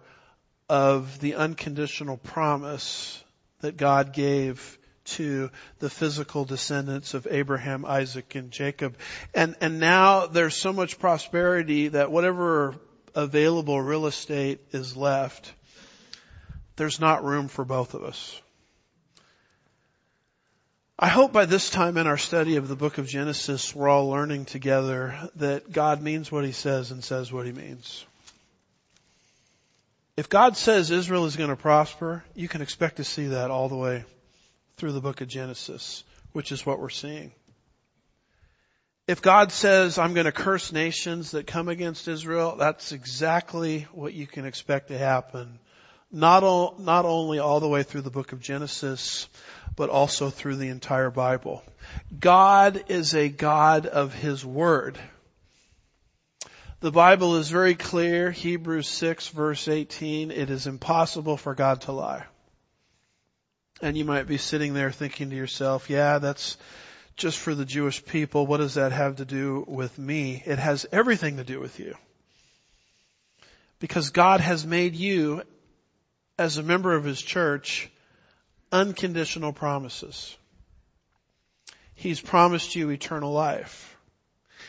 of the unconditional promise that God gave to the physical descendants of Abraham, Isaac, and Jacob. And, and now there's so much prosperity that whatever available real estate is left, there's not room for both of us. I hope by this time in our study of the book of Genesis, we're all learning together that God means what he says and says what he means. If God says Israel is going to prosper, you can expect to see that all the way through the book of Genesis, which is what we're seeing. If God says, I'm going to curse nations that come against Israel, that's exactly what you can expect to happen. Not, all, not only all the way through the book of Genesis, but also through the entire Bible. God is a God of His Word. The Bible is very clear, Hebrews 6 verse 18, it is impossible for God to lie. And you might be sitting there thinking to yourself, yeah, that's just for the Jewish people. What does that have to do with me? It has everything to do with you. Because God has made you, as a member of His church, unconditional promises. He's promised you eternal life.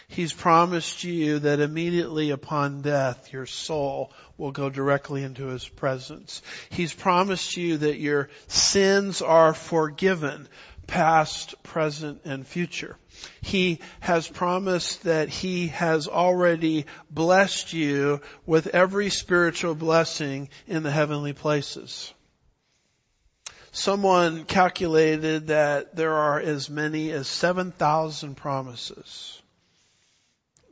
He's promised you that immediately upon death, your soul will go directly into His presence. He's promised you that your sins are forgiven, past, present, and future. He has promised that He has already blessed you with every spiritual blessing in the heavenly places. Someone calculated that there are as many as 7,000 promises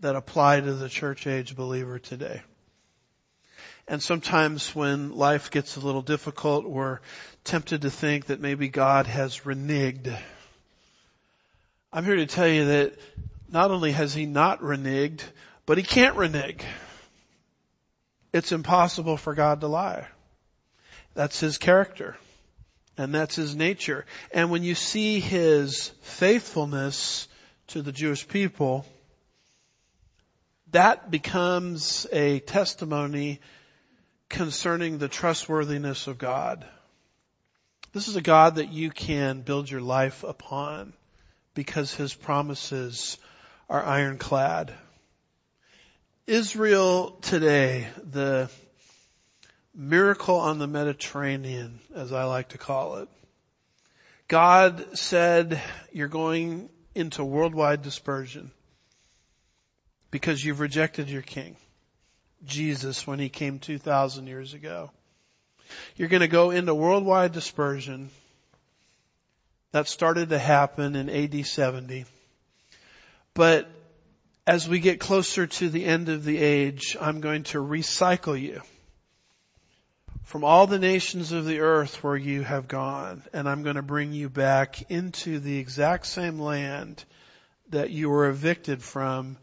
that apply to the church age believer today. And sometimes when life gets a little difficult, we're tempted to think that maybe God has reneged. I'm here to tell you that not only has He not reneged, but He can't renege. It's impossible for God to lie. That's His character. And that's His nature. And when you see His faithfulness to the Jewish people, that becomes a testimony concerning the trustworthiness of God. This is a God that you can build your life upon because his promises are ironclad. Israel today, the miracle on the Mediterranean, as I like to call it. God said, you're going into worldwide dispersion because you've rejected your king, Jesus, when he came 2,000 years ago. You're going to go into worldwide dispersion. That started to happen in AD 70. But as we get closer to the end of the age, I'm going to recycle you from all the nations of the earth where you have gone, and I'm going to bring you back into the exact same land that you were evicted from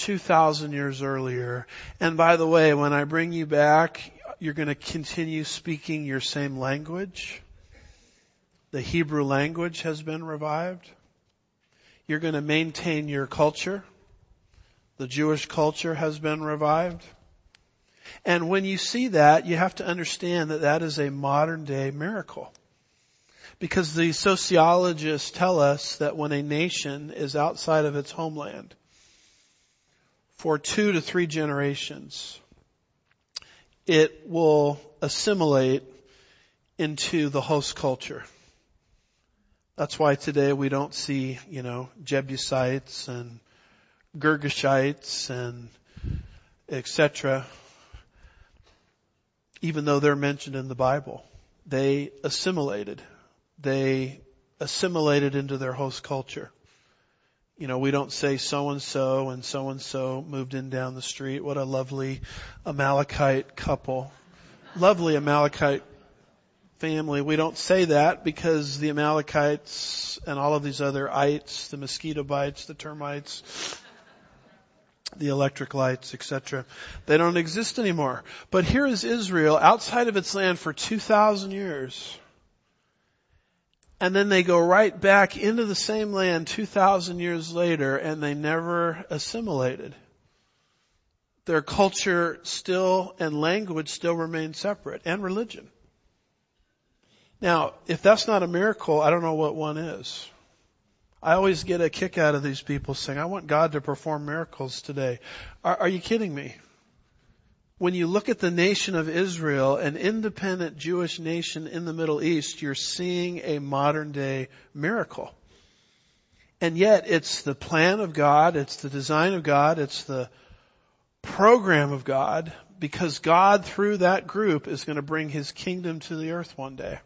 2,000 years earlier. And by the way, when I bring you back, you're going to continue speaking your same language. The Hebrew language has been revived. You're going to maintain your culture. The Jewish culture has been revived. And when you see that, you have to understand that that is a modern day miracle. Because the sociologists tell us that when a nation is outside of its homeland, for two to three generations, it will assimilate into the host culture. That's why today we don't see, you know, Jebusites and Girgashites and etc. Even though they're mentioned in the Bible, they assimilated. They assimilated into their host culture. You know, we don't say so and so and so and so moved in down the street. What a lovely Amalekite couple. Lovely Amalekite family. We don't say that because the Amalekites and all of these other ites, the mosquito bites, the termites, the electric lights, etc. They don't exist anymore. But here is Israel outside of its land for 2,000 years. And then they go right back into the same land 2,000 years later and they never assimilated. Their culture still and language still remain separate and religion. Now, if that's not a miracle, I don't know what one is. I always get a kick out of these people saying, I want God to perform miracles today. Are, are, you kidding me? When you look at the nation of Israel, an independent Jewish nation in the Middle East, you're seeing a modern day miracle. And yet it's the plan of God, it's the design of God, it's the program of God, because God through that group is going to bring His kingdom to the earth one day.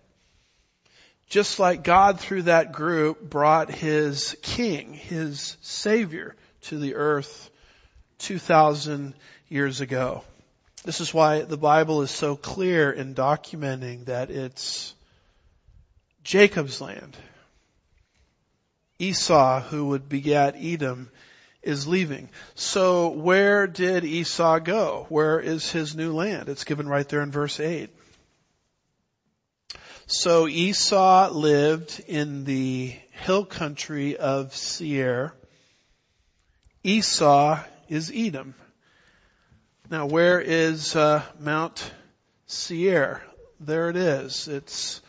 Just like God through that group brought His King, His Savior to the earth 2,000 years ago. This is why the Bible is so clear in documenting that it's Jacob's land. Esau, who would beget Edom, is leaving. So where did Esau go? Where is his new land? It's given right there in verse 8. So Esau lived in the hill country of Seir. Esau is Edom. Now where is uh, Mount Seir? There it is. It's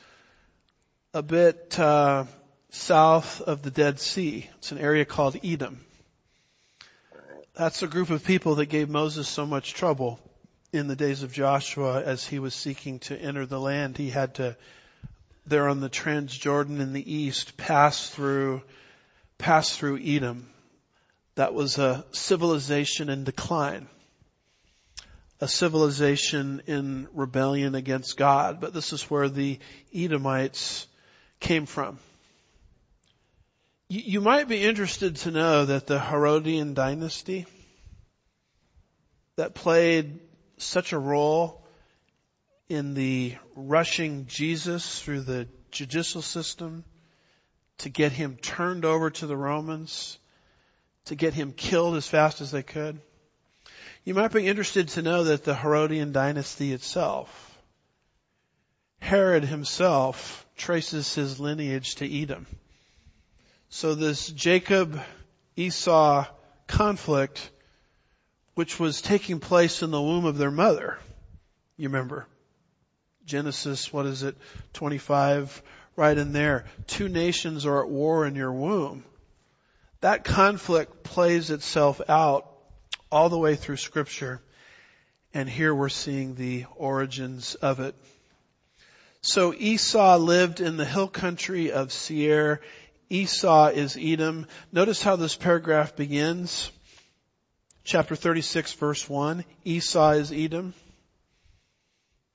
a bit uh, south of the Dead Sea. It's an area called Edom. That's a group of people that gave Moses so much trouble in the days of Joshua as he was seeking to enter the land. He had to there on the Transjordan in the east pass through, pass through Edom. That was a civilization in decline. A civilization in rebellion against God, but this is where the Edomites came from. You might be interested to know that the Herodian dynasty that played such a role in the rushing Jesus through the judicial system to get him turned over to the Romans, to get him killed as fast as they could. You might be interested to know that the Herodian dynasty itself, Herod himself traces his lineage to Edom. So this Jacob Esau conflict, which was taking place in the womb of their mother, you remember, Genesis, what is it, 25, right in there. Two nations are at war in your womb. That conflict plays itself out all the way through scripture. And here we're seeing the origins of it. So Esau lived in the hill country of Seir. Esau is Edom. Notice how this paragraph begins. Chapter 36 verse 1. Esau is Edom.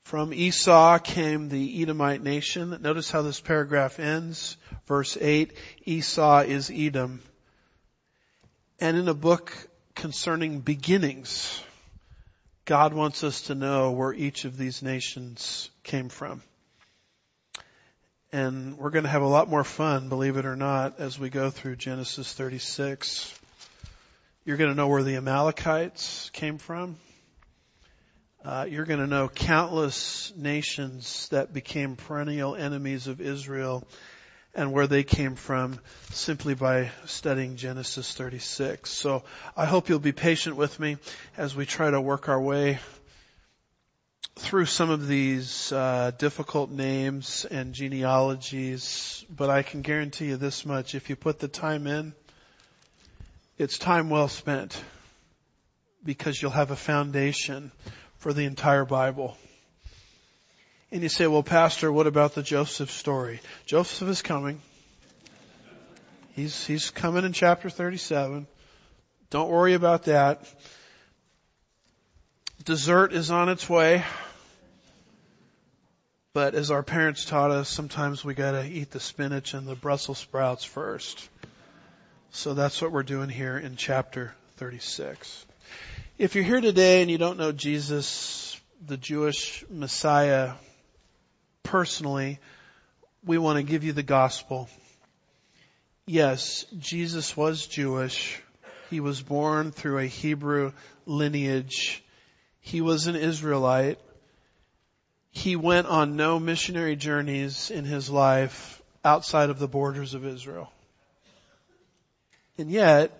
From Esau came the Edomite nation. Notice how this paragraph ends. Verse 8, Esau is Edom. And in a book concerning beginnings, God wants us to know where each of these nations came from. And we're going to have a lot more fun, believe it or not, as we go through Genesis 36. You're going to know where the Amalekites came from. Uh, you're going to know countless nations that became perennial enemies of Israel and where they came from simply by studying Genesis 36. So I hope you'll be patient with me as we try to work our way through some of these uh, difficult names and genealogies, but I can guarantee you this much: if you put the time in, it's time well spent because you'll have a foundation for the entire Bible. And you say, well, pastor, what about the Joseph story? Joseph is coming. He's, he's coming in chapter 37. Don't worry about that. Dessert is on its way. But as our parents taught us, sometimes we gotta eat the spinach and the Brussels sprouts first. So that's what we're doing here in chapter 36. If you're here today and you don't know Jesus, the Jewish Messiah, personally, we want to give you the gospel. Yes, Jesus was Jewish. He was born through a Hebrew lineage. He was an Israelite. He went on no missionary journeys in his life outside of the borders of Israel. And yet,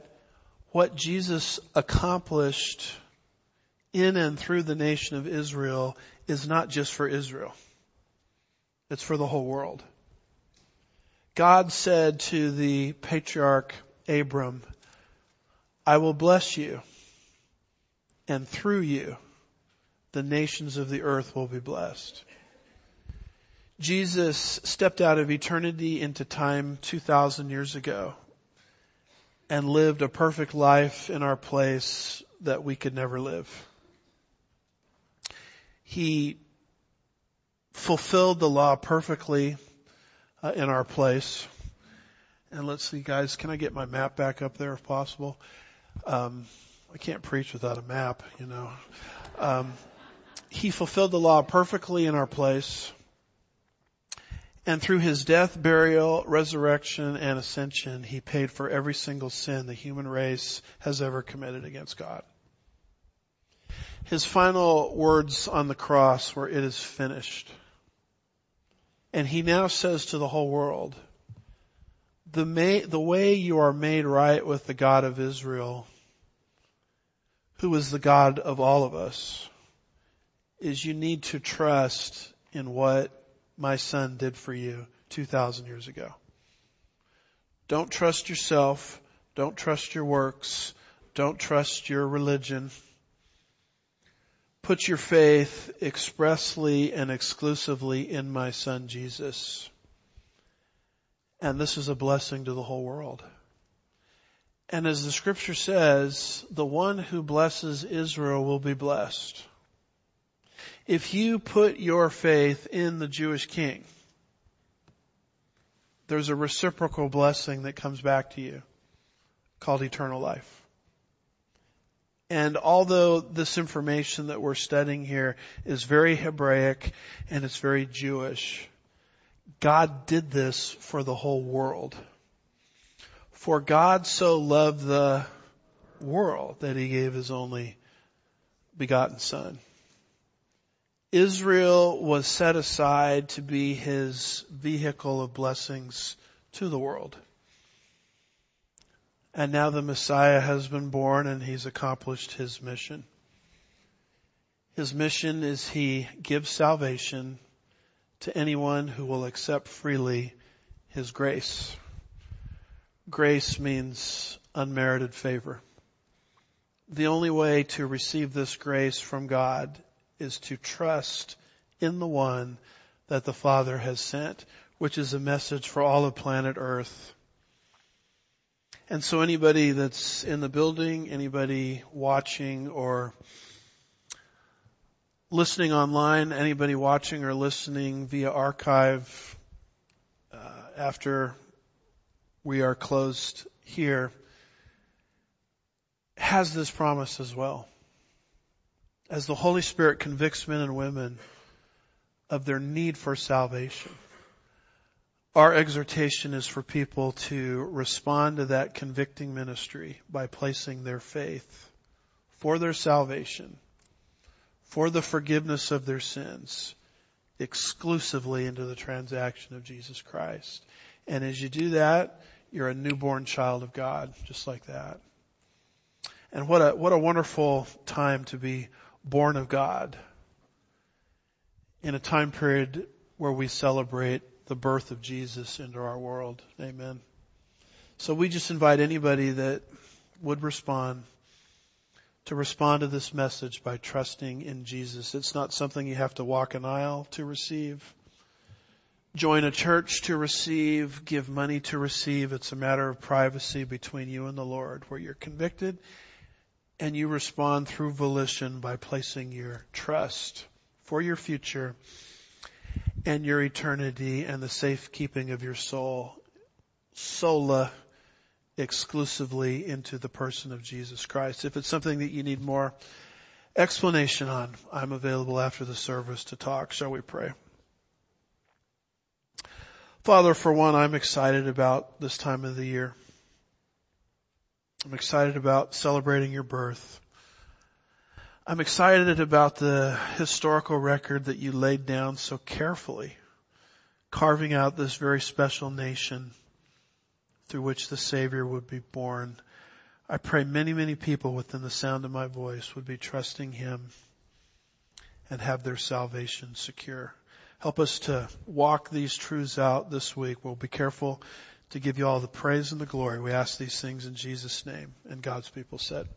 what Jesus accomplished in and through the nation of Israel is not just for Israel. It's for the whole world. God said to the patriarch Abram, I will bless you and through you the nations of the earth will be blessed. Jesus stepped out of eternity into time 2,000 years ago and lived a perfect life in our place that we could never live. He fulfilled the law perfectly uh, in our place. And let's see guys, can I get my map back up there if possible? Um, I can't preach without a map, you know. Um, he fulfilled the law perfectly in our place. And through his death, burial, resurrection, and ascension, he paid for every single sin the human race has ever committed against God. His final words on the cross were, it is finished. And he now says to the whole world, the, may, the way you are made right with the God of Israel, who is the God of all of us, is you need to trust in what my son did for you 2,000 years ago. Don't trust yourself. Don't trust your works. Don't trust your religion. Put your faith expressly and exclusively in my son Jesus. And this is a blessing to the whole world. And as the scripture says, the one who blesses Israel will be blessed if you put your faith in the Jewish king, there's a reciprocal blessing that comes back to you called eternal life. And although this information that we're studying here is very Hebraic and it's very Jewish, God did this for the whole world. For God so loved the world that he gave his only begotten son. Israel was set aside to be his vehicle of blessings to the world. And now the Messiah has been born and he's accomplished his mission. His mission is he gives salvation to anyone who will accept freely his grace. Grace means unmerited favor. The only way to receive this grace from God is to trust in the one that the Father has sent, which is a message for all of planet Earth. And so anybody that's in the building, anybody watching or listening online, anybody watching or listening via archive uh, after we are closed here, has this promise as well as the Holy Spirit convicts men and women of their need for salvation. Our exhortation is for people to respond to that convicting ministry by placing their faith for their salvation, for the forgiveness of their sins, exclusively into the transaction of Jesus Christ. And as you do that, you're a newborn child of God, just like that. And what a, what a wonderful time to be born of God in a time period where we celebrate the birth of Jesus into our world. Amen. So we just invite anybody that would respond to respond to this message by trusting in Jesus. It's not something you have to walk an aisle to receive. join a church to receive, give money to receive. It's a matter of privacy between you and the Lord where you're convicted and you respond through volition by placing your trust for your future and your eternity and the safekeeping of your soul sola exclusively into the person of Jesus Christ. If it's something that you need more explanation on, I'm available after the service to talk. Shall we pray? Father, for one, I'm excited about this time of the year. I'm excited about celebrating your birth. I'm excited about the historical record that you laid down so carefully, carving out this very special nation through which the Savior would be born. I pray many, many people within the sound of my voice would be trusting Him and have their salvation secure. Help us to walk these truths out this week. We'll be careful to give you all the praise and the glory. We ask these things in Jesus' name. And God's people said.